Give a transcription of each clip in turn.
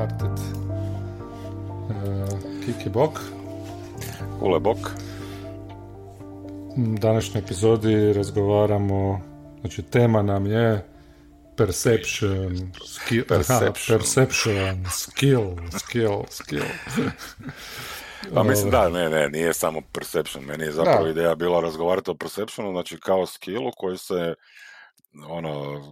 started. Uh, Kiki Bok. Ule Bok. U današnjoj epizodi razgovaramo, znači tema nam je perception, skill, Perception. perception skill, skill, skill. Pa mislim da, ne, ne, nije samo perception, meni je zapravo Da. ideja bila razgovarati o perceptionu, znači kao skillu koji se ono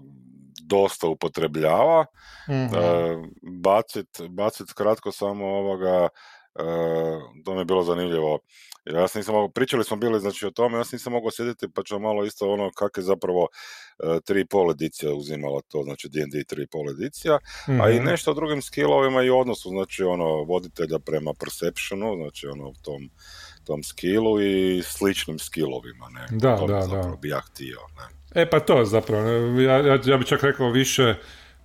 dosta upotrebljava, Mhm. e, bacit, bacit kratko samo ovoga, e, to mi je bilo zanimljivo. Ja se nisam mogao, pričali smo bili znači o tome, ja se nisam mogao sjediti pa ću malo isto ono kak je zapravo e, tri pol edicija uzimala to, znači D&D tri pol edicija, a i Mhm. nešto o drugim skillovima i odnosu, znači ono, voditelja prema perceptionu, znači ono, tom, tom skillu i sličnim skillovima, ne? Da, to da, zapravo da. bi ja htio, ne? E pa to zapravo, ja, ja, ja bih čak rekao više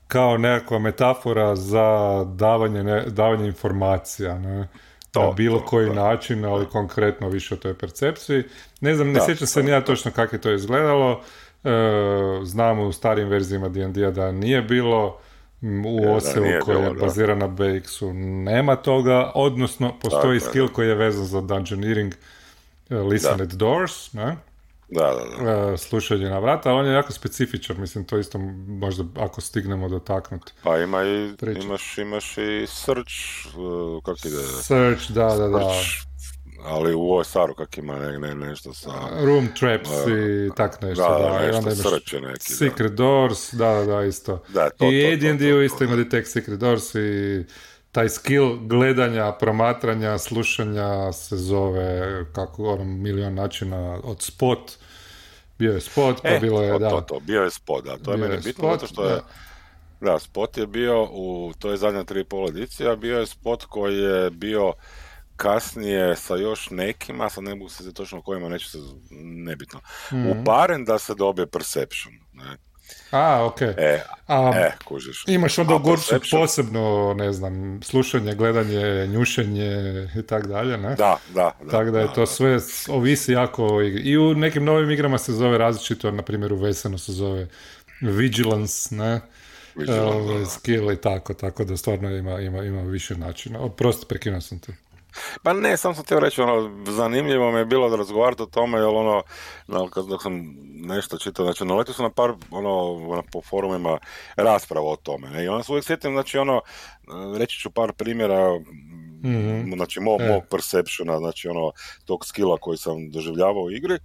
kao nekakva metafora za davanje, ne, davanje informacija, ne? To, na bilo to, koji da. način, ali konkretno više o toj percepciji. Ne znam, ne Da, sjećam se ni ja točno kako je to izgledalo. E, znam u starijim verzijama D&D-a da nije bilo, u E, Oselu koja je bilo, da. bazira na BX-u nema toga, odnosno postoji skill koji je vezan za dungeoneering, e, listen Da. at doors, ne? Da, da, da. e, slušanje na vrata, ali on je jako specifičan, mislim, to isto možda ako stignemo dotaknuti. Pa ima i, imaš, imaš i search, uh, kak ide? Search, da, da, da. Search, ali u OSR-u kak ima ne, ne, nešto sa... Room traps Da, i tak nešto, da, da. da, nešto onda imaš je neki, da. Secret Doors, da, da, da, isto. Da, to, I to, to, AD&D-u to, isto to, ima da. Detect Secret Doors i taj skill gledanja, promatranja, slušanja se zove kako ono milion načina od spot. Bio je spot, pa E, bilo je, to, da. to, to, bio je spot, da, to je Bio meni je bitno, spot, zato što je, da. da, spot je bio u, to je zadnja tri pol edicija, bio je spot koji je bio kasnije sa još nekima, sad ne mogu se točno kojima, neću se, nebitno, Mhm. uparen da se dobije perception, ne, A, okej. e, A, e, kužiš. Imaš onda A u Gursu perception- posebno, ne znam, slušanje, gledanje, njušenje i tak dalje, ne? Da, da, da. Tako da je da, to sve, ovisi jako o igri. I u nekim novim igrama se zove različito, na primjer u Vesenu se zove Vigilance, ne? Vigilance, da. skill i tako, tako da stvarno ima, ima, ima više načina. Oprosti, prekinuo sam te. Pa ne, sam sam htio reći, ono, zanimljivo mi je bilo da razgovarati o tome, jer ono, dok sam nešto čitao, znači, naletio sam na par, ono, na, po forumima rasprava o tome, ne, i onda se uvijek sjetim, znači, ono, reći ću par primjera, Mhm. znači, mog, E. mog perceptiona, znači, ono, tog skilla koji sam doživljavao u igri,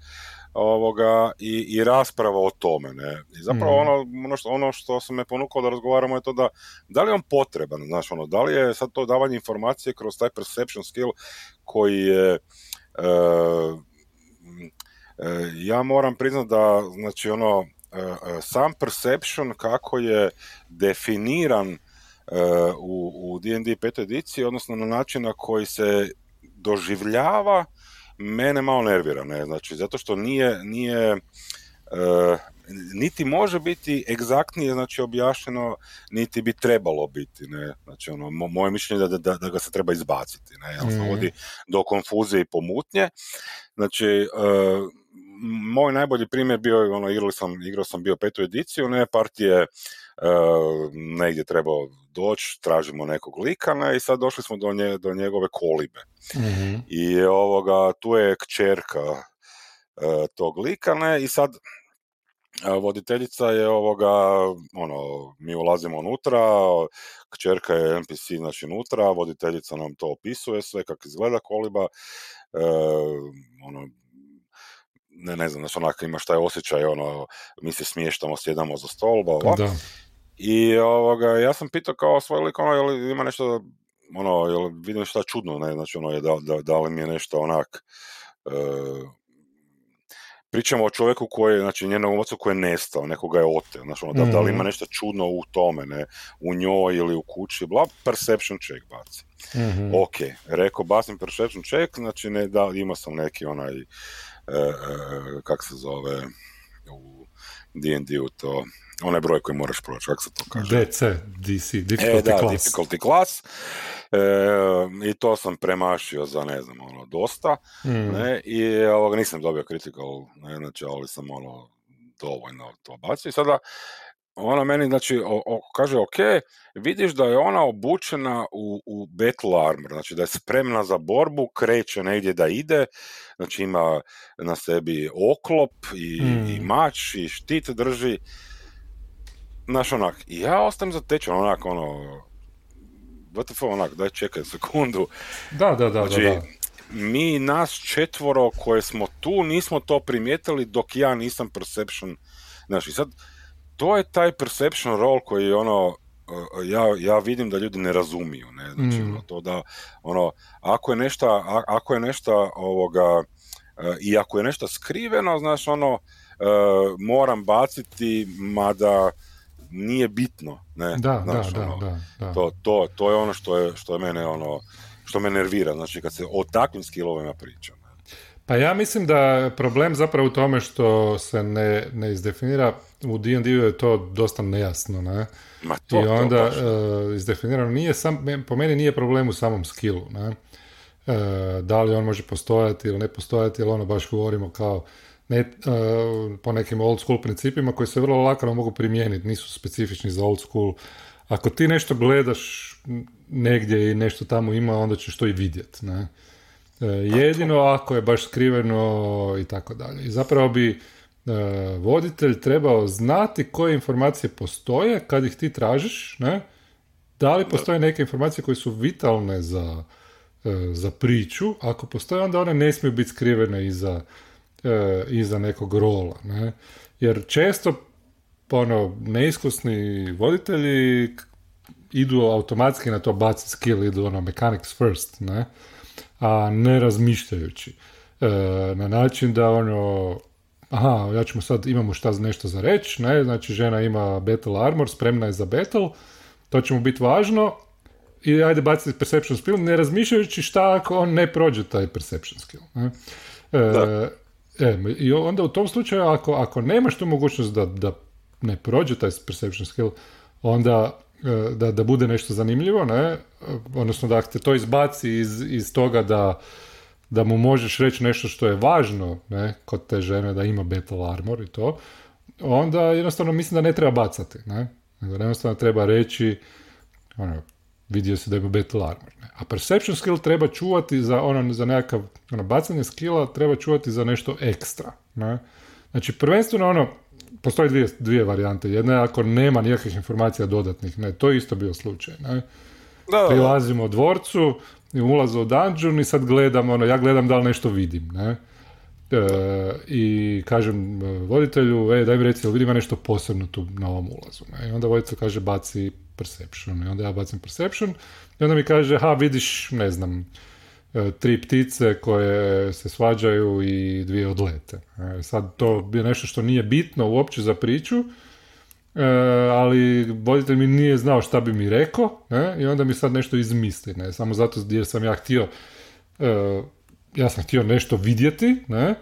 ovoga, i, i rasprava o tome, ne, i zapravo Mhm. ono, ono, što, ono što sam me ponukao da razgovaramo je to da, da li je on potreban, znaš, ono, da li je sad to davanje informacije kroz taj perception skill koji je, e, e, ja moram priznati da, znači, ono, e, sam perception kako je definiran e, u, u D&D petoj ediciji, odnosno na način na koji se doživljava, mene malo nervira, ne, znači, zato što nije, nije, e, niti može biti egzaktnije znači objašnjeno, niti bi trebalo biti, ne, znači ono, mo- moje mišljenje je da, da, da ga se treba izbaciti, ne, jer se Mhm. vodi do konfuzije i pomutnje, znači, e, moj najbolji primjer bio je, ono, igrao sam, igrao sam bio petu ediciju, ne, partije e, negdje trebao doći, tražimo nekog lika, ne, i sad došli smo do, nje, do njegove kolibe. Mhm. I ovoga, tu je kćerka e, tog lika, ne, i sad e, voditeljica je ovoga, ono, mi ulazimo unutra, kćerka je NPC, znači unutra, voditeljica nam to opisuje sve, kako izgleda koliba, e, ono, ne, ne znam, znači onak imaš taj osjećaj, ono, mi se smještamo, sjedamo za stol. Da. I ovoga, ja sam pitao kao svoj lik, ono, jel ima nešto, ono, jel vidim šta čudno, ne, znači ono, je da, da, da li mi je nešto onak, e, pričamo o čovjeku koji, znači njenom ocu koji je nestao, nekoga je oteo, znači ono, da, da li ima Mhm. nešto čudno u tome, ne, u njoj ili u kući, bla, perception check baci. Mhm. Ok, rekao bacim perception check, znači ne, da, imao sam neki onaj, e, e, kak se zove, u D&D-u to, onaj broj koji moraš proći, kako se to kaže? DC, DC, E, difficulty da, class. difficulty class. E, I to sam premašio za, ne znam, ono, dosta. Mhm. Ne, I ovoga nisam dobio critical, ne, znači, ali sam ono dovoljno to bacio. I sada, ona meni, znači, o, kaže, ok, vidiš da je ona obučena u, u battle armor, znači da je spremna za borbu, kreće negdje da ide, znači ima na sebi oklop i, i hmm. mač i štit drži, znaš onak, i ja ostajem zatečen, onak, ono, WTF, onak, daj čekaj sekundu. Da, da, da, znači, da, Mi, nas četvoro koje smo tu, nismo to primijetili dok ja nisam perception, znači, sad, to je taj perception role koji ono, e, ja, ja vidim da ljudi ne razumiju, ne, znači, mm. ono, to da, ono, ako je nešto, ako je nešto ovoga, e, i ako je nešto skriveno, znaš, ono, e, moram baciti, mada nije bitno, ne, da, znaš, da, ono, da, da, To, to, to je ono što je, što je mene, ono, što me nervira, znači, kad se o takvim skillovima priča. Pa ja mislim da problem zapravo u tome što se ne, ne izdefinira, u D&D je to dosta nejasno, ne? Ma to, I onda to, uh, izdefinirano nije sam, po meni nije problem u samom skillu, ne? Uh, da li on može postojati ili ne postojati, ili ono baš govorimo kao ne, uh, po nekim old school principima koji se vrlo lako mogu primijeniti, nisu specifični za old school. Ako ti nešto gledaš negdje i nešto tamo ima, onda ćeš to i vidjeti, ne? E, jedino ako je baš skriveno i tako dalje. I zapravo bi e, voditelj trebao znati koje informacije postoje kad ih ti tražiš, ne? Da li postoje neke informacije koje su vitalne za, za priču, ako postoje onda one ne smiju biti skrivene iza, iza nekog rola, ne? Jer često ono, neiskusni voditelji idu automatski na to baci skill, idu ono mechanics first, ne? a ne razmišljajući. E, na način da ono, aha, ja ćemo sad, imamo šta nešto za reći, ne, znači žena ima battle armor, spremna je za battle, to će mu biti važno, i ajde baciti perception skill, ne razmišljajući šta ako on ne prođe taj perception skill. Ne? E, e, I onda u tom slučaju, ako, ako nemaš tu mogućnost da, da ne prođe taj perception skill, onda E, da, da bude nešto zanimljivo, ne? odnosno da te to izbaci iz, iz toga da, da mu možeš reći nešto što je važno ne? kod te žene da ima battle armor i to, onda jednostavno mislim da ne treba bacati. Ne? Jednostavno treba reći ono, vidio se da ima battle armor. Ne? A perception skill treba čuvati za, ono, za nekakav ono, bacanje skilla treba čuvati za nešto ekstra. Ne? Znači prvenstveno ono, postoje dvije, dvije varijante. Jedna je ako nema nikakvih informacija dodatnih, ne, to je isto bio slučaj. Ne. Da, Prilazimo dvorcu, i ulazu u dungeon i sad gledam, ono, ja gledam da li nešto vidim, ne. E, I kažem e, voditelju, e, daj mi reci, vidim nešto posebno tu na ovom ulazu. Ne? I onda voditelj kaže, baci perception. I onda ja bacim perception. I onda mi kaže, ha, vidiš, ne znam, E, tri ptice koje se svađaju i dvije odlete. E, sad to je nešto što nije bitno uopće za priču, e, ali voditelj mi nije znao šta bi mi rekao ne? i onda mi sad nešto izmisli. Ne? Samo zato jer sam ja htio ja sam htio nešto vidjeti, ne?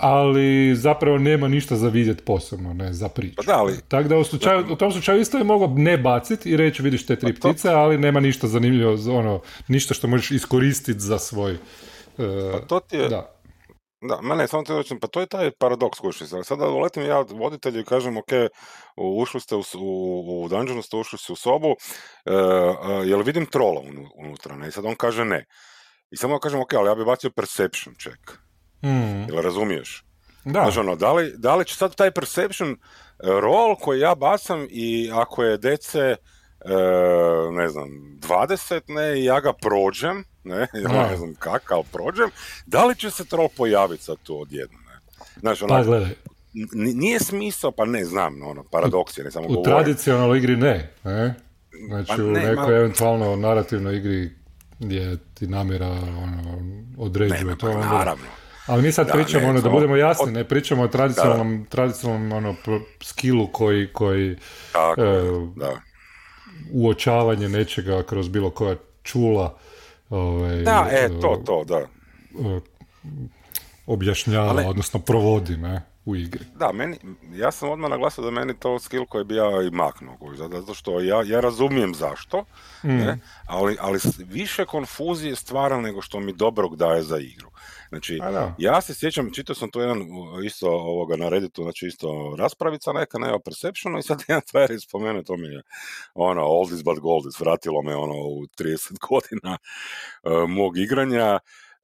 Ali zapravo nema ništa za vidjeti posebno, ne, za priču. Pa da, ali... Tako da u, slučaju, u tom slučaju isto je mogao ne baciti i reći vidiš te tri pa ptice, ali nema ništa zanimljivo, ono, ništa što možeš iskoristiti za svoj... Uh, pa to ti je... Da. Da, mene samo te pa to je taj paradoks kuši. Sada uletim ja voditelju i kažem, ok, ušli ste u, u, u dungeonu, ste ušli ste u sobu, uh, uh, jel vidim trola unutra, ne? I sad on kaže ne. I samo kažem, ok, ali ja bih bacio perception check. Mm. Jel razumiješ? Da. Znači, ono, da, li, da li će sad taj perception uh, roll koji ja basam i ako je dece uh, ne znam, 20, ne, i ja ga prođem, ne, ja ne znam kak, ali prođem, da li će se troll pojaviti sad tu odjedno, ne? Znači, ono, pa gledaj. Nije smisao, pa ne znam, ono, paradoks je, ne samo U tradicionalnoj igri ne, ne? Znači, pa u nekoj eventualno narativnoj igri gdje ti namjera ono, određuje ne, to. Pa, naravno. Ali mi sad da, pričamo, ne, ono, da budemo jasni, ne pričamo o tradicionalnom, tradicionalnom ono, skillu koji, koji Tako, e, da. uočavanje nečega kroz bilo koja čula ovaj, da, e, to, to, da. objašnjava, odnosno provodi, ne? U igri. Da, meni, ja sam odmah naglasio da meni to skill koji bi ja i maknuo, zato što ja, ja razumijem zašto, ne, mm. ali, ali više konfuzije stvara nego što mi dobrog daje za igru. Znači, ja se sjećam, čitao sam tu jedan isto ovoga na Redditu, znači isto raspravica neka na Perceptionu i sad jedan tvar je spomenuo, to mi je ono, oldies but goldies, vratilo me ono u 30 godina uh, mog igranja,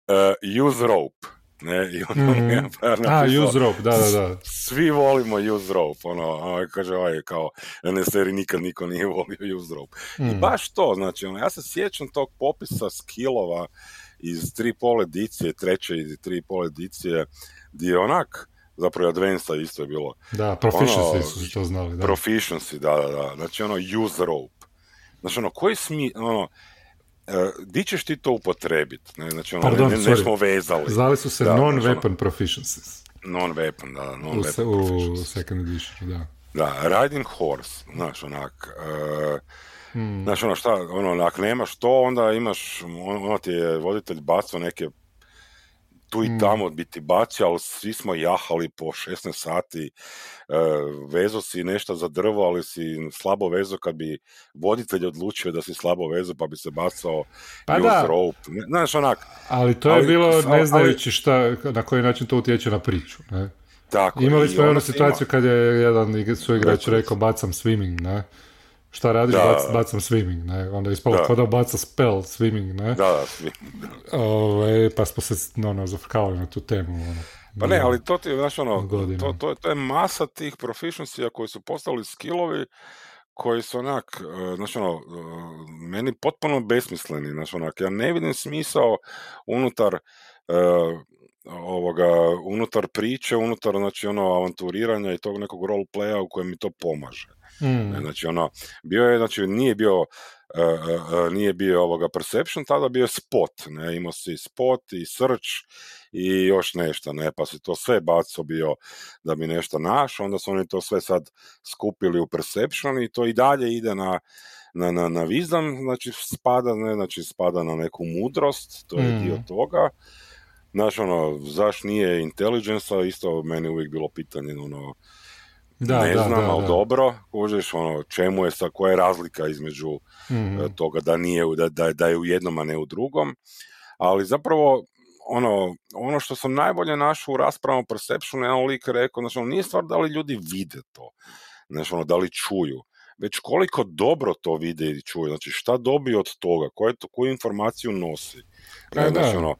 uh, use rope. Ne, i ono mm. A, use rope, da, da, da. Svi volimo use rope, ono, ovaj, kaže ovaj, kao, na seri nikad niko nije volio use rope. I mm. baš to, znači, ono, ja se sjećam tog popisa skillova iz tri pol edicije, treće i tri pol edicije, gdje je onak, zapravo Advanced isto je bilo. Da, proficiency ono, su to znali. Da. Proficiency, da, da, da. Znači ono, use rope. Znači ono, koji smi, ono, di ćeš ti to upotrebiti? Ne? Znači ono, Pardon, ne, ne, smo vezali. Zvali su se non-weapon znači, ono, proficiencies. Non-weapon, da, non-weapon u, u second edition, da. Da, riding horse, znaš, onak, uh, Hmm. Znaš, ono šta, ono, ako nemaš to, onda imaš, ono ti je voditelj bacao neke tu i hmm. tamo bi ti bacio, ali svi smo jahali po 16 sati, e, vezo si nešto za drvo, ali si slabo vezo kad bi voditelj odlučio da si slabo vezo, pa bi se bacao pa da. rope. Znaš, onak. Ali to je ali, bilo ne znajući šta, na koji način to utječe na priču, ne? Tako, Imali smo jednu situaciju ima... kad je jedan suigrač rekao bacam swimming, ne? Šta radiš, da, bac, bacam swimming, ne, onda je ispalo da baca spell swimming, ne. Da, da, swimming. Ove, pa smo se, no, no, zafrkavali na tu temu, ono. Pa ne, ali to ti je, znaš, ono, to, to, to je masa tih proficiencija koji su postali skillovi koji su onak, e, znaš ono, e, meni potpuno besmisleni, znaš onak, ja ne vidim smisao unutar uh, ovoga, unutar priče, unutar, znači ono, avanturiranja i tog nekog roleplaya u kojem mi to pomaže. Mm. Znači ono, bio je, znači nije bio uh, uh, nije bio ovoga perception, tada bio spot, ne, imao si spot i search i još nešto, ne, pa si to sve bacio bio da bi nešto našao, onda su oni to sve sad skupili u perception i to i dalje ide na na, na, na wisdom, znači spada, ne, znači spada na neku mudrost, to je mm. dio toga. Znaš, ono, zaš nije intelligence, isto meni uvijek bilo pitanje, ono, da, ne da, znam, da, ali dobro, kužiš, ono, čemu je sa, koja je razlika između mm toga da nije, da, da, da je u jednom, a ne u drugom, ali zapravo ono, ono što sam najbolje našao u raspravom Perception, jedan lik rekao, znači, ono, nije stvar da li ljudi vide to, znači, ono, da li čuju, već koliko dobro to vide i čuju, znači, šta dobiju od toga, koje to, koju informaciju nosi, e, znači, ono,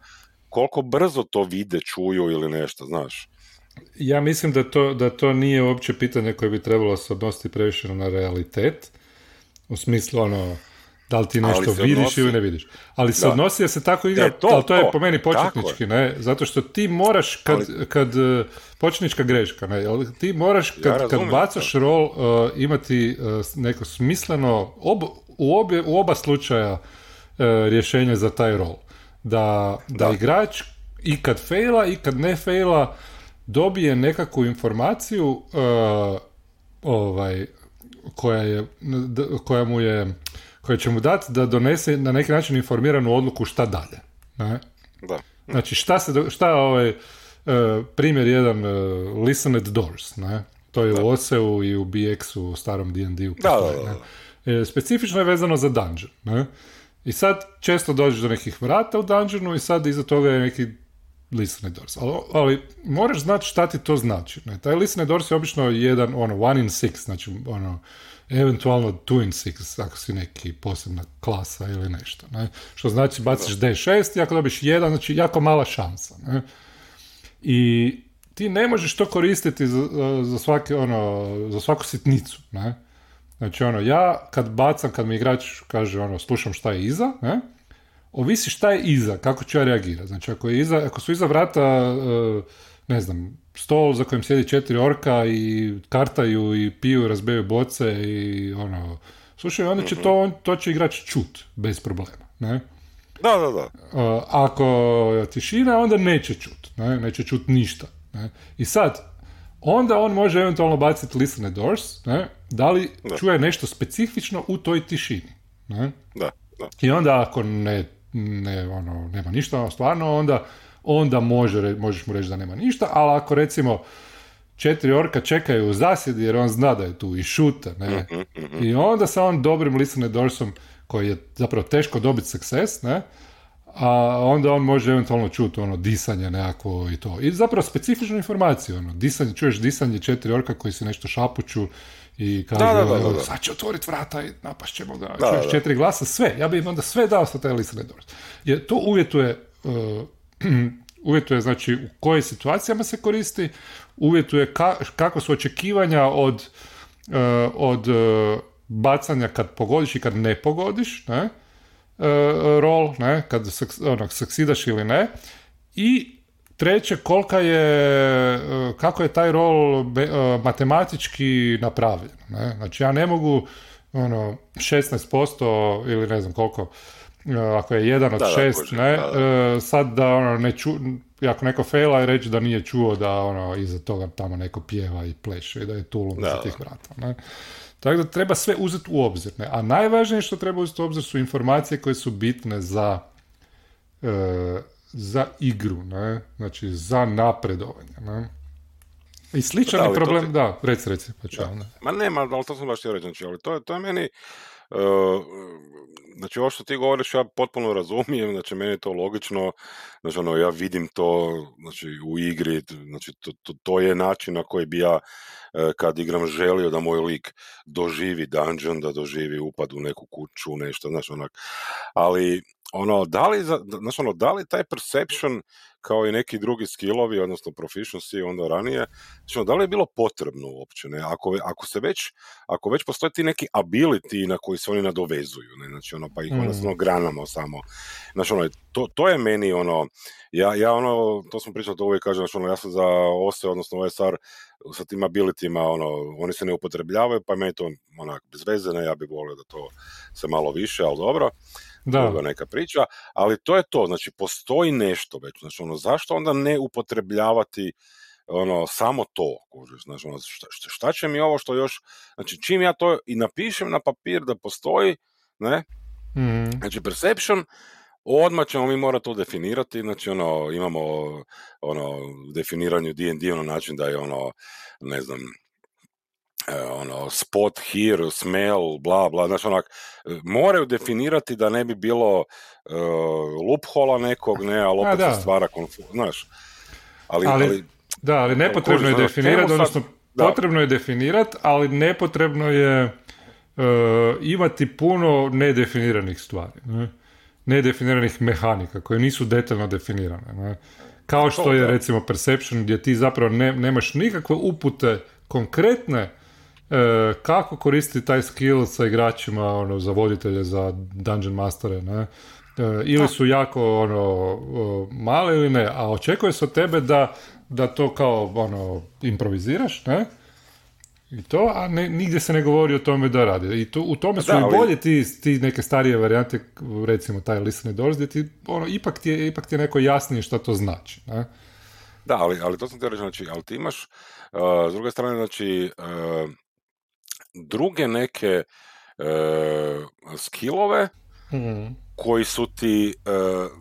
koliko brzo to vide, čuju ili nešto, znaš. Ja mislim da to, da to nije uopće pitanje koje bi trebalo se odnositi previše na realitet, u smislu ono, da li ti nešto vidiš ili ne vidiš. Ali se da. odnosi da se tako igra, e, to, ali to, je po meni početnički, ne? Zato što ti moraš, kad, ali... kad e, početnička greška, ne? Ti moraš, kad, ja kad bacaš rol, uh, imati uh, neko smisleno, ob, u, obje, u oba slučaja uh, rješenje za taj rol. Da, da, da. igrač i kad fejla i kad ne fejla, dobije nekakvu informaciju uh, ovaj, koja, je, koja mu je koja će mu dati da donese na neki način informiranu odluku šta dalje. Ne? Da. Znači šta se, šta ovaj, uh, primjer jedan uh, Listen at Doors, ne? to je da. u OSEU i u BX-u, u starom D&D-u. Da, da, da. E, specifično je vezano za dungeon. Ne? I sad često dođeš do nekih vrata u dungeonu i sad iza toga je neki listener doors. Ali, ali moraš znati šta ti to znači. Ne? Taj listener doors je obično jedan, ono, one in six, znači, ono, eventualno two in six, ako si neki posebna klasa ili nešto. Ne? Što znači baciš D6 i ako dobiš jedan, znači jako mala šansa. Ne? I ti ne možeš to koristiti za, za, svaki, ono, za svaku sitnicu. Ne? Znači, ono, ja kad bacam, kad mi igrač kaže, ono, slušam šta je iza, ne? Ovisi šta je iza, kako ću ja reagirati. Znači, ako, je iza, ako su iza vrata, e, ne znam, stol za kojim sjedi četiri orka i kartaju i piju, razbijaju boce i ono, slušaj, onda će to, to će igrač čut, bez problema, ne? Da, da, da. E, ako je tišina, onda neće čut, ne? Neće čut ništa, ne? I sad, onda on može eventualno baciti listen doors, ne? Da li čuje nešto specifično u toj tišini, ne? Da, da. I onda ako ne ne, ono, nema ništa, stvarno, onda, onda može, možeš mu reći da nema ništa, ali ako recimo četiri orka čekaju u zasjedi jer on zna da je tu i šuta, ne? Mhm, mhm. I onda sa on dobrim listening dorsom koji je zapravo teško dobiti sukces, ne? a onda on može eventualno čuti ono disanje nekako i to. I zapravo specifičnu informaciju, ono, disanje, čuješ disanje četiri orka koji se nešto šapuću i kažu, da, da, da, sad će otvoriti vrata i napašćemo ga, čuješ četiri glasa, sve, ja bih im onda sve dao sa taj doors. Jer to uvjetuje, uh, uvjetuje znači u kojim situacijama se koristi, uvjetuje kako su očekivanja od, uh, od uh, bacanja kad pogodiš i kad ne pogodiš, ne? Uh, rol, ne? kad onak, saksidaš ili ne. I treće, kolika je, kako je taj rol matematički napravljen. Ne? Znači ja ne mogu ono, 16% ili ne znam koliko, ako je jedan od da, šest, ne, sad da ono, ne ču, ako neko faila i reći da nije čuo da ono, iza toga tamo neko pjeva i pleše i da je tulum za tih vrata. Ne? Tako da treba sve uzeti u obzir. Ne? A najvažnije što treba uzeti u obzir su informacije koje su bitne za, e, za igru, ne? znači za napredovanje. Ne? I sličan je problem, da, reci, reci, pa ću, da. Ma nema, ali to sam baš htio reći, znači, ali to, to je meni, uh, znači ovo što ti govoriš ja potpuno razumijem, znači meni je to logično, znači ono, ja vidim to znači, u igri, znači to, to, to je način na koji bi ja e, kad igram želio da moj lik doživi dungeon, da doživi upad u neku kuću, nešto, znači onak, ali ono, da li, znači ono, da li taj perception kao i neki drugi skillovi, odnosno proficiency onda ranije, znači ono, da li je bilo potrebno uopće, ne? Ako, ako se već, ako već postoje ti neki ability na koji se oni nadovezuju, ne? Znači ono, pa ih mm. ono granamo samo. Znači ono, to, to je meni ono, ja, ja ono, to smo pričali, to uvijek kažem, znači ono, ja sam za OSE, odnosno OSR, sa tim abilitima, ono, oni se ne upotrebljavaju, pa meni to onak bez veze, ne, ja bih volio da to se malo više, ali dobro da. neka priča, ali to je to, znači postoji nešto već, znači ono, zašto onda ne upotrebljavati ono, samo to, znači, ono, šta, šta, će mi ovo što još, znači čim ja to i napišem na papir da postoji, ne, mm. znači perception, odmah ćemo mi morati to definirati, znači ono, imamo ono, definiranju D&D ono način da je ono, ne znam, ono, spot here, smell, bla, bla, znači onak, moraju definirati da ne bi bilo uh, luphola nekog, ne, ali opet se stvara konfuz, znaš. Ali, ali, da, ali nepotrebno je definirati, odnosno potrebno je definirati, ali nepotrebno je uh, imati puno nedefiniranih stvari, ne? nedefiniranih mehanika koje nisu detaljno definirane. Ne? Kao što je recimo perception gdje ti zapravo ne, nemaš nikakve upute konkretne e, kako koristiti taj skill sa igračima, ono, za voditelje, za dungeon mastere, ne? E, ili su jako ono, male ili ne, a očekuje se od tebe da, da to kao ono, improviziraš, ne? I to, a ne, nigdje se ne govori o tome da radi. I to, u tome su i bolje ti, ti neke starije varijante, recimo taj listen doors, gdje ti, ono, ipak ti je, ipak ti je neko jasnije što to znači. Ne? Da, ali, ali to sam ti reći, znači, ali ti imaš, uh, s druge strane, znači, uh, druge neke e, skillove mm. koji su ti, e,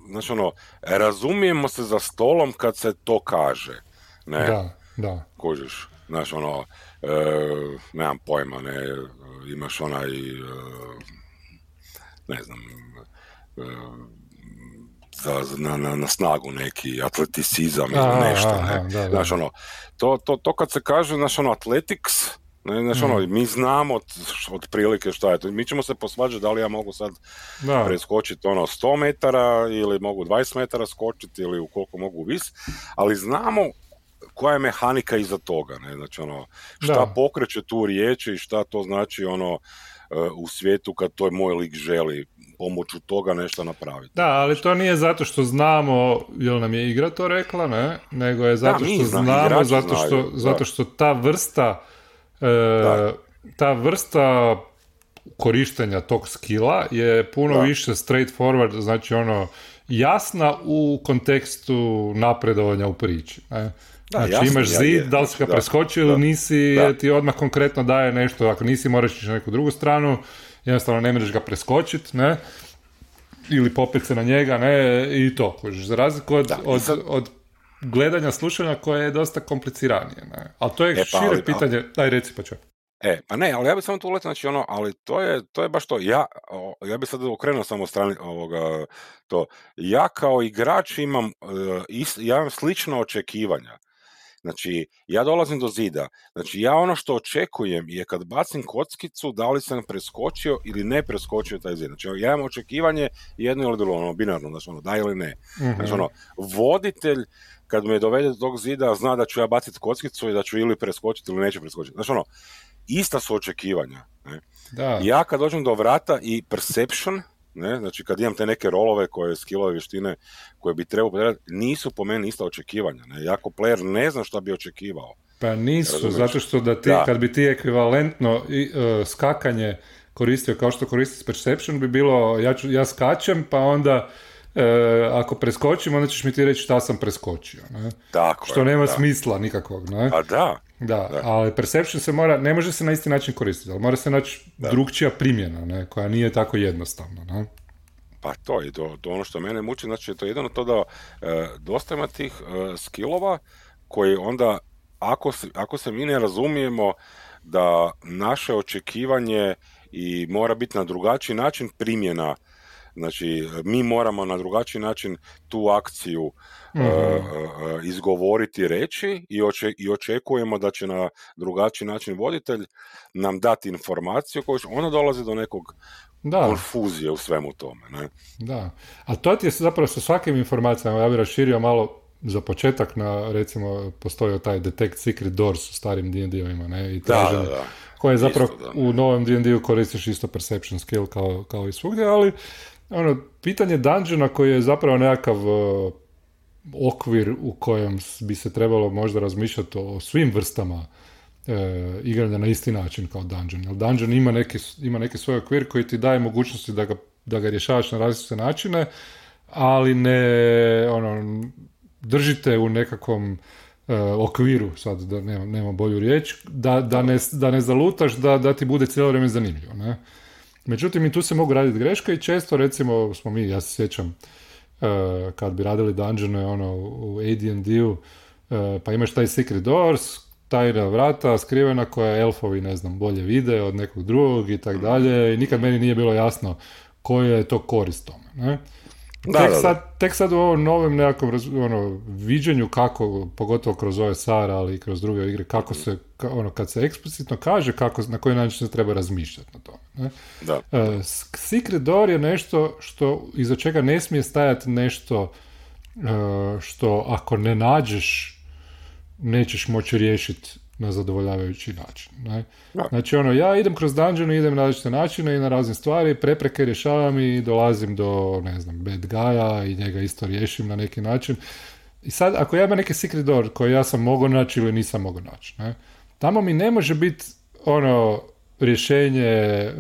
znači ono, razumijemo se za stolom kad se to kaže. Ne? Da, da. Kužiš, znaš ono, e, nemam pojma, ne, imaš onaj, e, ne znam, e, za, na, na, na, snagu neki atleticizam ili nešto, ne? Da, da. Znaš, ono, to, to, to kad se kaže, znaš, ono, athletics, ne, znaš, ono, mm. mi znamo od, prilike šta je to. Mi ćemo se posvađati da li ja mogu sad da. preskočiti ono 100 metara ili mogu 20 metara skočiti ili u koliko mogu vis, ali znamo koja je mehanika iza toga, ne? Znači, ono, šta pokreće tu riječi i šta to znači, ono, e, u svijetu kad to je moj lik želi pomoću toga nešto napraviti. Da, ali to nije zato što znamo, jel nam je igra to rekla, ne? Nego je zato što znamo, zato što, zato što ta vrsta E, ta vrsta korištenja tog skila je puno da. više straightforward, znači ono jasna u kontekstu napredovanja u priči. Ne? Da, znači imaš zid, da li si ga preskočio ili nisi, ti odmah konkretno daje nešto, ako nisi moraš ići na neku drugu stranu, jednostavno ne možeš ga preskočiti, ne? Ili popet se na njega, ne, i to, za razliku od, od, od gledanja, slušanja koje je dosta kompliciranije. Ne? Ali to je e, pa, šire ali, pitanje, daj reci pa E, pa ne, ali ja bih samo tu uletio, znači ono, ali to je, to je baš to, ja, ja bih sad okrenuo samo strani ovoga, to, ja kao igrač imam, uh, ja imam slično očekivanja, Znači, ja dolazim do zida. Znači, ja ono što očekujem je kad bacim kockicu, da li sam preskočio ili ne preskočio taj zid. Znači, ja imam očekivanje jedno ili drugo, ono, binarno, znači, ono, da ili ne. mm Znači, ono, voditelj, kad me dovede do tog zida, zna da ću ja baciti kockicu i da ću ili preskočiti ili neću preskočiti. Znači, ono, ista su očekivanja. Ne? Da. Ja kad dođem do vrata i perception, ne? Znači kad imam te neke rolove koje skillove vještine koje bi trebao podarati, nisu po meni ista očekivanja. Ne? Jako player ne zna šta bi očekivao. Pa nisu, zato što da ti, kad bi ti ekvivalentno i, uh, skakanje koristio kao što koristi Perception bi bilo ja, ću, ja skačem pa onda e, ako preskočim onda ćeš mi ti reći šta sam preskočio. Ne? Tako što nema smisla nikakvog. Ne? A da. Da, ali perception se mora, ne može se na isti način koristiti, ali mora se naći drugčija primjena, ne, koja nije tako jednostavna. Ne? Pa to je to, to ono što mene muči, znači to je jedno to da e, dosta ima tih e, skillova koji onda, ako se, ako se mi ne razumijemo da naše očekivanje i mora biti na drugačiji način primjena Znači, mi moramo na drugačiji način tu akciju mm izgovoriti, reći i, oče, i očekujemo da će na drugačiji način voditelj nam dati informaciju koju ona dolazi do nekog da. konfuzije u svemu tome. Ne? Da, a to ti je zapravo sa svakim informacijama, ja bih raširio malo za početak na, recimo, postoji taj Detect Secret Doors u starim D&D-ovima, ne, i da, da, da. koje zapravo u novom D&D-u koristiš isto perception skill kao, kao i svugdje, ali ono, pitanje dungeona koji je zapravo nekakav uh, okvir u kojem bi se trebalo možda razmišljati o svim vrstama uh, igranja na isti način kao dungeon. Jer dungeon ima neki, ima neki svoj okvir koji ti daje mogućnosti da ga, da ga rješavaš na različite načine, ali ne ono, držite u nekakvom uh, okviru, sad da nema, nema bolju riječ, da, da, ne, da ne zalutaš, da, da ti bude cijelo vrijeme zanimljivo. Ne? Međutim, i tu se mogu raditi greške i često, recimo, smo mi, ja se sjećam, uh, kad bi radili dungeone ono, u AD&D-u, uh, pa imaš taj Secret Doors, tajna vrata skrivena koja elfovi, ne znam, bolje vide od nekog drugog i tako dalje i nikad meni nije bilo jasno koja je to korist tome. Ne? Da, tek, Sad, tek sad u ovom novem nekakvom ono, viđenju kako, pogotovo kroz ove SAR, ali i kroz druge igre, kako se, ono, kad se eksplicitno kaže kako, na koji način se treba razmišljati na tome. Ne? Da. Uh, Secret Door je nešto što, iza čega ne smije stajati nešto uh, što ako ne nađeš nećeš moći riješiti na zadovoljavajući način. Ne? Znači ono, ja idem kroz dungeon, idem na različite načine i na razne stvari, prepreke rješavam i dolazim do, ne znam, bad guya i njega isto riješim na neki način. I sad, ako ja imam neki secret door koji ja sam mogao naći ili nisam mogao naći, ne? tamo mi ne može biti ono rješenje, e,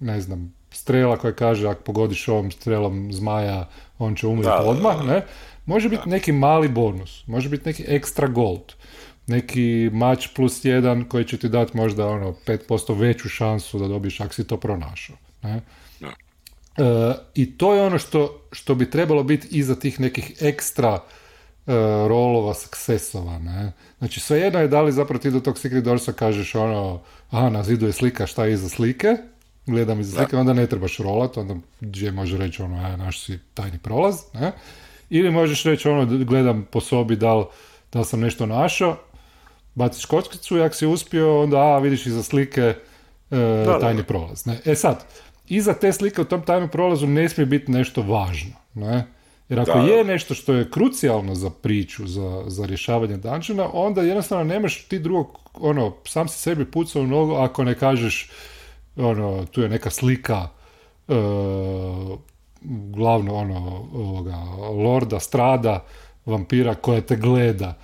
ne znam, strela koja kaže ako pogodiš ovom strelom zmaja, on će umriti odmah, ne? Može biti neki mali bonus, može biti neki ekstra gold neki mač plus jedan koji će ti dati možda ono 5% veću šansu da dobiješ ako si to pronašao. Ne? E, I to je ono što, što bi trebalo biti iza tih nekih ekstra e, rolova, successova. Ne? Znači svejedno je da li zapravo ti do tog Secret Doorsa kažeš ono, aha, na zidu je slika, šta je iza slike, gledam iza slike, onda ne trebaš rolat, onda gdje može reći ono, a, naš si tajni prolaz, ne? Ili možeš reći ono, gledam po sobi da li, da li sam nešto našao, baciš kockicu i ako si uspio, onda a, vidiš iza slike e, tajni prolaz. Ne? E sad, iza te slike u tom tajnom prolazu ne smije biti nešto važno. Ne? Jer ako je nešto što je krucijalno za priču, za, za rješavanje dungeona, onda jednostavno nemaš ti drugog, ono, sam si sebi pucao u nogu ako ne kažeš, ono, tu je neka slika uh, glavno, ono, ovoga, lorda, strada, vampira koja te gleda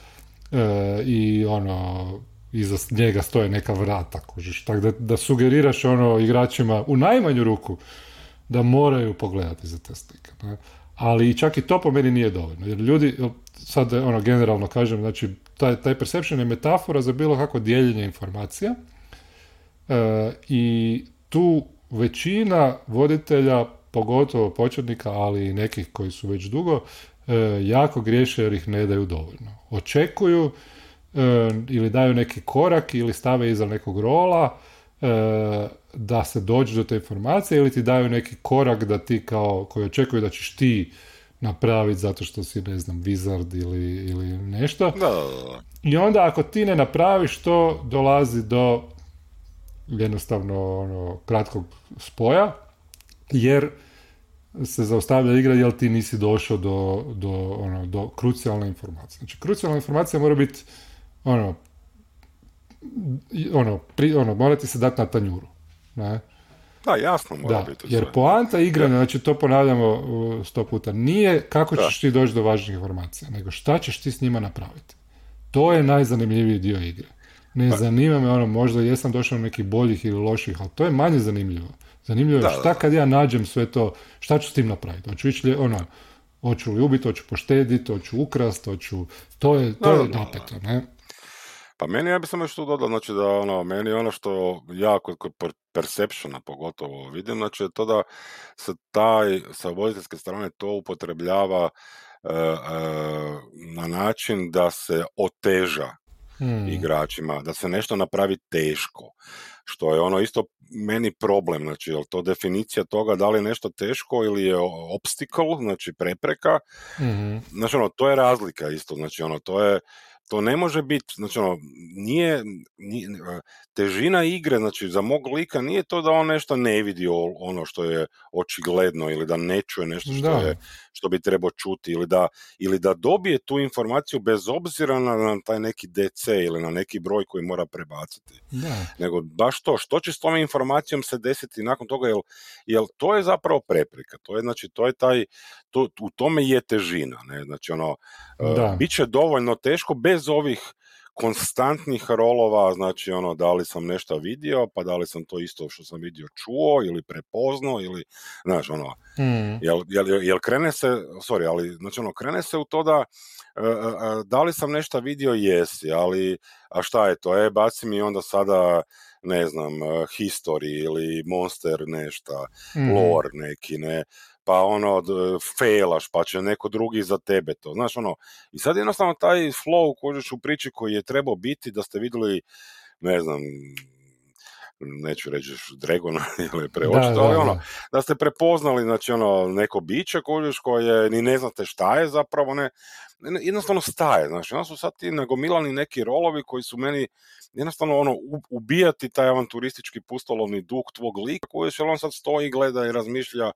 e, i ono iza njega stoje neka vrata, kužiš. Tako da, da sugeriraš ono igračima u najmanju ruku da moraju pogledati za te slike. Ne? Ali čak i to po meni nije dovoljno. Jer ljudi, sad ono generalno kažem, znači taj, taj perception je metafora za bilo kako dijeljenje informacija e, i tu većina voditelja, pogotovo početnika, ali i nekih koji su već dugo, jako griješe jer ih ne daju dovoljno. Očekuju ili daju neki korak ili stave iza nekog rola da se dođe do te informacije ili ti daju neki korak da ti kao, koji očekuju da ćeš ti napraviti zato što si, ne znam, wizard ili, ili nešto. Da, I onda ako ti ne napraviš to, dolazi do jednostavno ono, kratkog spoja, jer se zaustavlja igra jer ti nisi došao do, do, ono, do krucijalne informacije. Znači, krucijalna informacija mora biti ono, ono, pri, ono, mora ti se dati na tanjuru. Ne? Da, jasno mora da, biti. Jer poanta igre, znači to ponavljamo sto puta, nije kako ćeš ti doći do važnih informacija, nego šta ćeš ti s njima napraviti. To je najzanimljiviji dio igre. Ne pa- zanima me ono, možda jesam došao do nekih boljih ili loših, ali to je manje zanimljivo. Zanimljivo je šta kad ja nađem sve to, šta ću s tim napraviti? Hoću ići, ono, hoću li ubiti, hoću poštediti, hoću ukrast, hoću... To je, to je napeto, ne? Pa meni ja bih samo još tu dodao, znači da ono, meni ono što ja kod, kod perceptiona pogotovo vidim, znači to da se taj sa voditeljske strane to upotrebljava e, e, na način da se oteža hmm. igračima, da se nešto napravi teško, što je ono isto meni problem, znači je to definicija toga da li je nešto teško ili je obstacle, znači prepreka, hmm znači ono, to je razlika isto, znači ono, to je to ne može biti, znači ono, nije, nije, težina igre, znači za mog lika nije to da on nešto ne vidi ono što je očigledno ili da ne čuje nešto što, je, što bi trebao čuti ili da, ili da dobije tu informaciju bez obzira na, na taj neki DC ili na neki broj koji mora prebaciti. Da. Nego baš to, što će s tom informacijom se desiti nakon toga, jel, jel to je zapravo prepreka, to je znači, to je taj, to, u tome je težina, ne, znači ono, uh, bit će dovoljno teško bez ovih konstantnih rolova, znači ono, da li sam nešto vidio, pa da li sam to isto što sam vidio čuo ili prepoznao ili, znaš, ono, mm. jel, jel, jel, krene se, sorry, ali, znači ono, krene se u to da, e, e, e, da li sam nešto vidio, jesi, ali, a šta je to, e, baci mi onda sada, ne znam, history ili monster nešto, mm. lore neki, ne, pa ono failaš, pa će neko drugi za tebe to. Znaš, ono, i sad jednostavno taj flow kožeš u priči koji je trebao biti da ste vidjeli, ne znam, neću reći Dragon ili preočito, ali ono, da ste prepoznali znači ono neko biće kožeš koje ni ne znate šta je zapravo, ne, jednostavno staje, znači onda su sad ti nagomilani neki rolovi koji su meni jednostavno ono ubijati taj avanturistički pustolovni duh tvog lika koji se on sad stoji, gleda i razmišlja,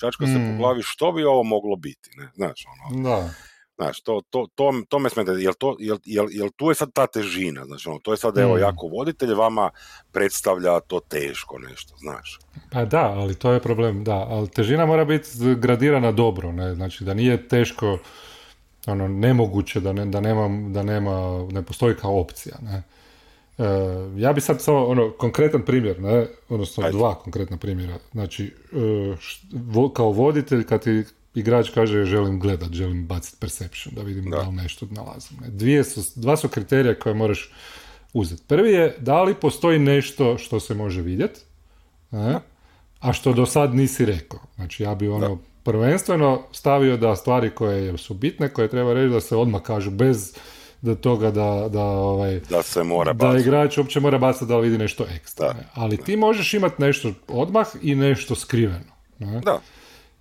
čačka se po mm. glavi što bi ovo moglo biti, ne, znaš ono. Da. Znaš, to, to, to, to me smeta, jel, to, jel, jel, jel tu je sad ta težina, znači ono, to je sad, evo, mm. jako voditelj vama predstavlja to teško nešto, znaš. Pa da, ali to je problem, da, ali težina mora biti gradirana dobro, ne, znači da nije teško, ono, nemoguće da, ne, da, nema, da nema, ne postoji kao opcija, ne. E, ja bi sad samo ono konkretan primjer, ne, odnosno dva konkretna primjera. Znači, e, kao voditelj kad ti igrač kaže želim gledat, želim baciti perception, da vidim da, li nešto nalazim. Ne. Dvije su, dva su kriterija koje moraš uzeti. Prvi je da li postoji nešto što se može vidjeti, a što do sad nisi rekao. Znači ja bi ono prvenstveno stavio da stvari koje su bitne, koje treba reći da se odmah kažu bez do toga da, da, ovaj, da se mora da igrač uopće mora bacati da vidi nešto ekstra. Ali ti možeš imati nešto odmah i nešto skriveno. Ne? Da.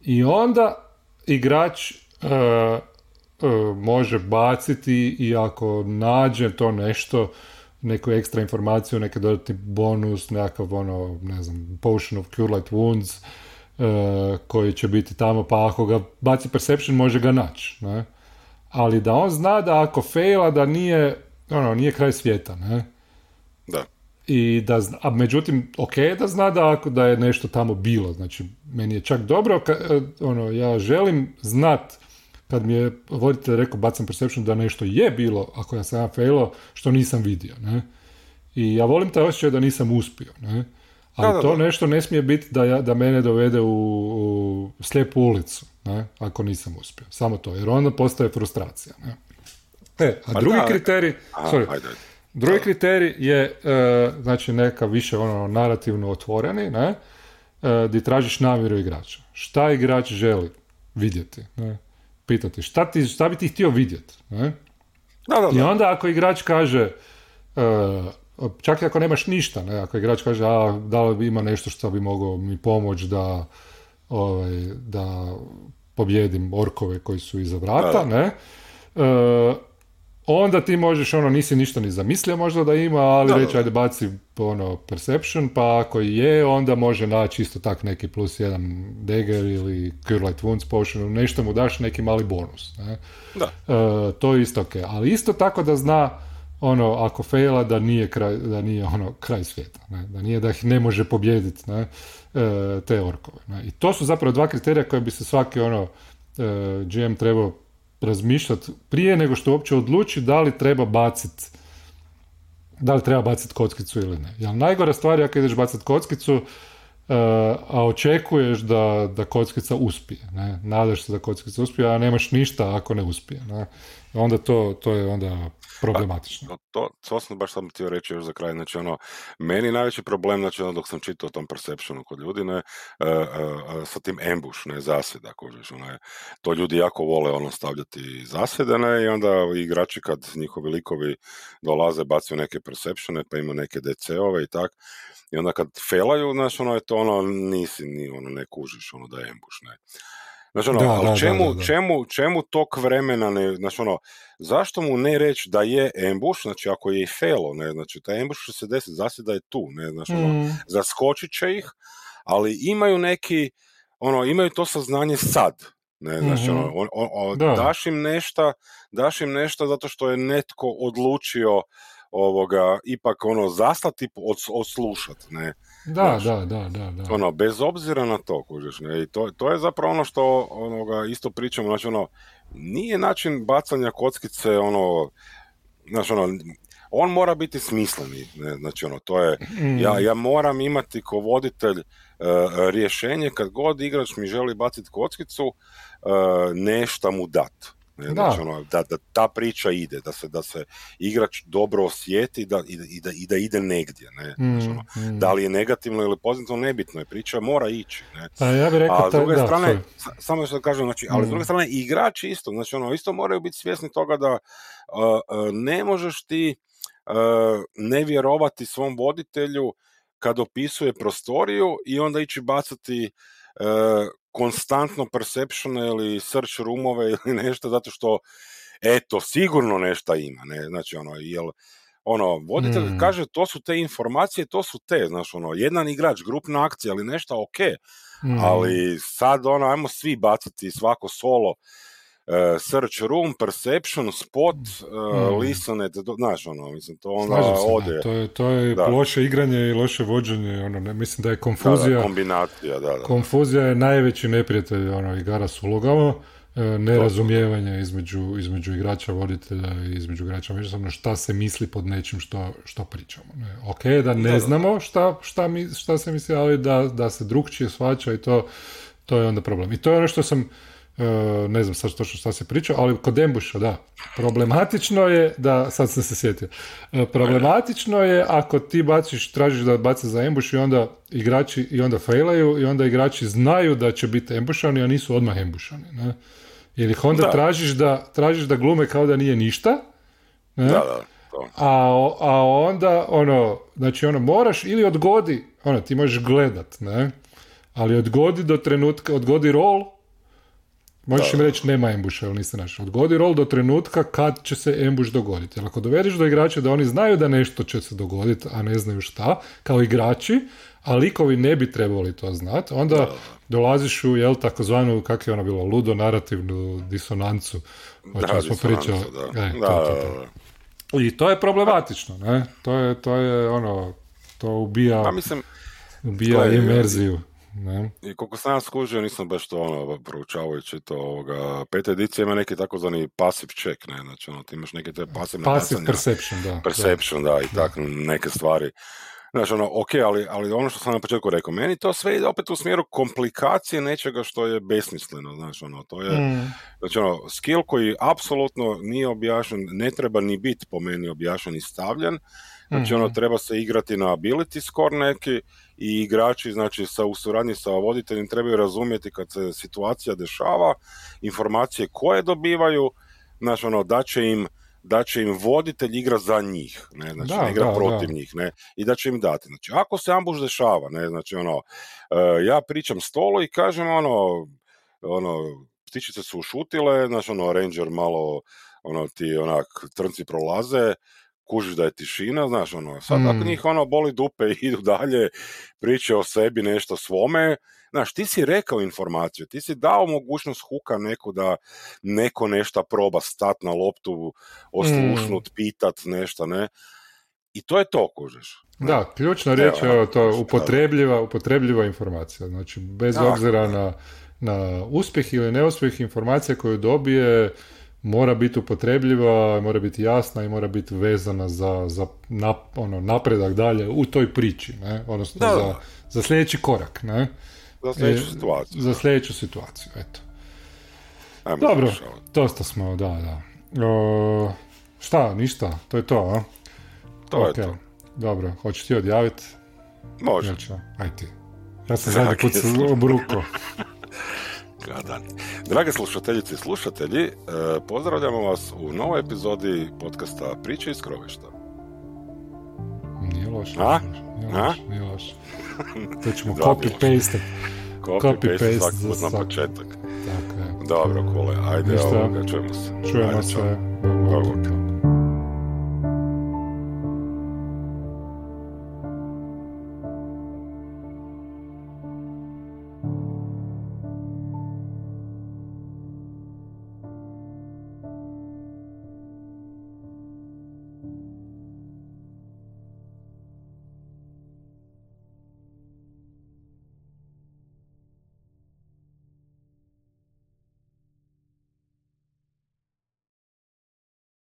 I onda igrač uh, uh, može baciti i ako nađe to nešto, neku ekstra informaciju, neki dodatni bonus, nekakav ono, ne znam, potion of cure light wounds, uh, koji će biti tamo, pa ako ga baci perception, može ga naći. Ne? ali da on zna da ako faila da nije, ono, nije kraj svijeta, ne? Da. I da, a međutim, ok da zna da, ako, da je nešto tamo bilo, znači, meni je čak dobro, ka, e, ono, ja želim znat kad mi je voditelj rekao bacam perception da nešto je bilo, ako ja sam ja failo, što nisam vidio, ne? I ja volim taj osjećaj da nisam uspio, ne? Ali to nešto ne smije biti da, ja, da mene dovede u, u slijepu ulicu, ne? ako nisam uspio. Samo to, jer onda postaje frustracija. Ne? E, a pa drugi kriterij, sorry, drugi kriterij je e, znači neka više ono narativno otvoreni, ne? E, di tražiš namjeru igrača. Šta igrač želi vidjeti? Ne? pitati šta, ti, šta bi ti htio vidjeti. Ne? Da, da, I da. onda ako igrač kaže, uh, čak i ako nemaš ništa, ne, ako igrač kaže, a da li ima nešto što bi mogao mi pomoći da, ovaj, da pobjedim orkove koji su iza vrata, ne, uh, onda ti možeš, ono, nisi ništa ni zamislio možda da ima, ali Da, da. ajde baci ono, perception, pa ako je, onda može naći isto tak neki plus jedan dagger ili cure light wounds potion, nešto mu daš neki mali bonus, ne. Da. E, to je isto ok. Ali isto tako da zna ono, ako faila, da nije kraj, da nije ono, kraj svijeta. Ne? Da nije da ih ne može pobijediti ne? E, te orkove. Ne? I to su zapravo dva kriterija koje bi se svaki ono, e, GM trebao razmišljati prije nego što uopće odluči da li treba baciti da li treba baciti kockicu ili ne. Jer najgora stvar je ako ideš baciti kockicu, e, a očekuješ da, da kockica uspije. Ne? Nadaš se da kockica uspije, a nemaš ništa ako ne uspije. Ne? Onda to, to je onda problematično. To, to, to sam baš sam htio reći još za kraj, znači ono, meni najveći problem, znači ono dok sam čitao o tom perceptionu kod ljudi, ne, e, e, e, sa tim ambush, ne, zasjeda, kužiš, ono to ljudi jako vole ono stavljati zasjede, ne, i onda igrači kad njihovi likovi dolaze, bacaju neke perceptione, pa imaju neke DC-ove i tak, i onda kad felaju, znači ono je to ono, nisi, ni ono, ne kužiš, ono da je ambush, ne. Znači ono, Da, ali da, čemu, da, da. čemu, čemu tog vremena ne, znači ono, zašto mu ne reći da je ambush, znači ako je i failo, ne, znači taj ambush će se desiti, zasjeda je tu, ne, znači ono, Mm, zaskočit će ih, ali imaju neki, ono, imaju to saznanje sad, ne, znači Mhm. ono, on, on- on- Da. daš im nešto, daš im nešto zato što je netko odlučio ovoga, ipak ono, zastati, od, odslušat, ne, da, Znaš. da, da, da, da. ono, bez obzira na to, kužiš, ne, i to, to je zapravo ono što, onoga, isto pričamo, znači, ono, nije način bacanja kockice, ono, znači, ono, on mora biti smisleni, ne, znači, ono, to je, Mm, ja, ja moram imati ko voditelj e, rješenje kad god igrač mi želi baciti kockicu, e, nešto mu dat. Ne, Da. znači, ono, da, da ta priča ide, da se, da se igrač dobro osjeti da, i, da, i, da, i da ide negdje. Ne? Znači, ono, mm, mm. da li je negativno ili pozitivno, nebitno je, priča mora ići. Ne? A ja bih rekao, A s taj- druge da, strane, sa- samo što da kažem, znači, ali s Mm. druge strane, igrači isto, znači ono, isto moraju biti svjesni toga da uh, uh, ne možeš ti uh, ne vjerovati svom voditelju kad opisuje prostoriju i onda ići bacati uh, konstantno perceptione ili search roomove ili nešto zato što eto, sigurno nešto ima, ne, znači ono, jel, ono, voditelj Mm. kaže to su te informacije, to su te, znaš, ono, jedan igrač, grupna akcija ili nešto, ok, Mm. ali sad ono, ajmo svi bacati svako solo, e, search room, perception, spot, uh, Mm. listen, et, do- znaš, ono, mislim, to onda se, da, ode. to je, to je Da. loše igranje i loše vođenje, ono, ne, mislim da je Da, da, konfuzija, kombinacija, da, da. konfuzija je najveći neprijatelj ono, igara s ulogama, e, nerazumijevanje između, između igrača, voditelja i između igrača međusobno šta se misli pod nečim što, što pričamo. Ne. Ok, da ne Da, da. znamo šta, šta, mi, šta se misli, ali da, da se drugčije shvaća i to, to je onda problem. I to je ono što sam, e, ne znam sad točno šta se priča, ali kod Embuša, da. Problematično je da, sad sam se sjetio, E, problematično je ako ti baciš, tražiš da baci za embuš i onda igrači i onda failaju i onda igrači znaju da će biti embušani, a nisu odmah embušani. Ne? Jer ih onda Da. tražiš da, tražiš da glume kao da nije ništa, ne? Da, da. A, a onda, ono, znači ono, moraš ili odgodi, ono, ti možeš gledat, ne? Ali odgodi do trenutka, odgodi rol, možeš im reći nema embuša, ili niste našli. Odgodi rol do trenutka kad će se embuš dogoditi. Jer ako dovedeš do igrača da oni znaju da nešto će se dogoditi, a ne znaju šta, kao igrači, a likovi ne bi trebali to znati, onda dolaziš u, jel, takozvanu, kak je ono bilo, ludo narativnu disonancu, o Da, čemu smo pričali. da. E, Da, to, to, to. I to je problematično, ne? To je, to je ono, to ubija, Pa mislim, ubija imerziju. Ne? i koliko sam ja skužio, nisam baš to ono, proučavajući to, ovoga, peta edicija ima neki takozvani passive check, ne, znači ono, ti imaš neke te pasivne Passive perception, da. perception, da, i tako neke stvari. Znači, ono, ok, ali, ali ono što sam na početku rekao, meni to sve ide opet u smjeru komplikacije nečega što je besmisleno, znači, ono, to je, mm. znači, ono, skill koji apsolutno nije objašnjen, ne treba ni biti po meni objašnjen i stavljen, znači, ono, mhm. treba se igrati na ability score neki i igrači, znači, sa, u suradnji sa voditeljem trebaju razumjeti kad se situacija dešava, informacije koje dobivaju, znači, ono, da će im da će im voditelj igra za njih, ne, znači da, ne igra protiv njih, ne, i da će im dati. Znači, ako se ambuš dešava, ne, znači, ono, uh, ja pričam stolo i kažem, ono, ono, ptičice su ušutile, znači, ono, ranger malo, ono, ti, onak, trnci prolaze, kužiš da je tišina, znaš, ono, sad mm. ako njih, ono, boli dupe i idu dalje, priče o sebi nešto svome, Znaš, ti si rekao informaciju, ti si dao mogućnost huka neko da neko nešto proba stat na loptu, oslušnut, mm. pitat nešto, ne? I to je to, kužeš. Da, ključna riječ je to upotrebljiva, upotrebljiva informacija. Znači, bez obzira na, na uspjeh ili neuspjeh informacija koju dobije, mora biti upotrebljiva, mora biti jasna i mora biti vezana za, za ono, napredak dalje u toj priči, ne? odnosno za, za sljedeći korak. Ne? Za sljedeću e, situaciju. Za sljedeću situaciju, eto. Ajmo Dobro, dosta smo, da, da. O, šta, ništa, to je to, a? To okay. je to. Dobro, hoćeš ti odjaviti? Može. Ja aj ti. Ja sam zadnji put obruko. Drage slušateljice i slušatelji, e, pozdravljamo vas u novoj epizodi podcasta Priče iz krovišta. Nije loše. A? Nije loše, nije loše. To ćemo copy-paste. Copy-paste svaki na početak. Tako je. Dobro, kole, ajde, ovoga, čujemo se. Čujemo se. Dobro.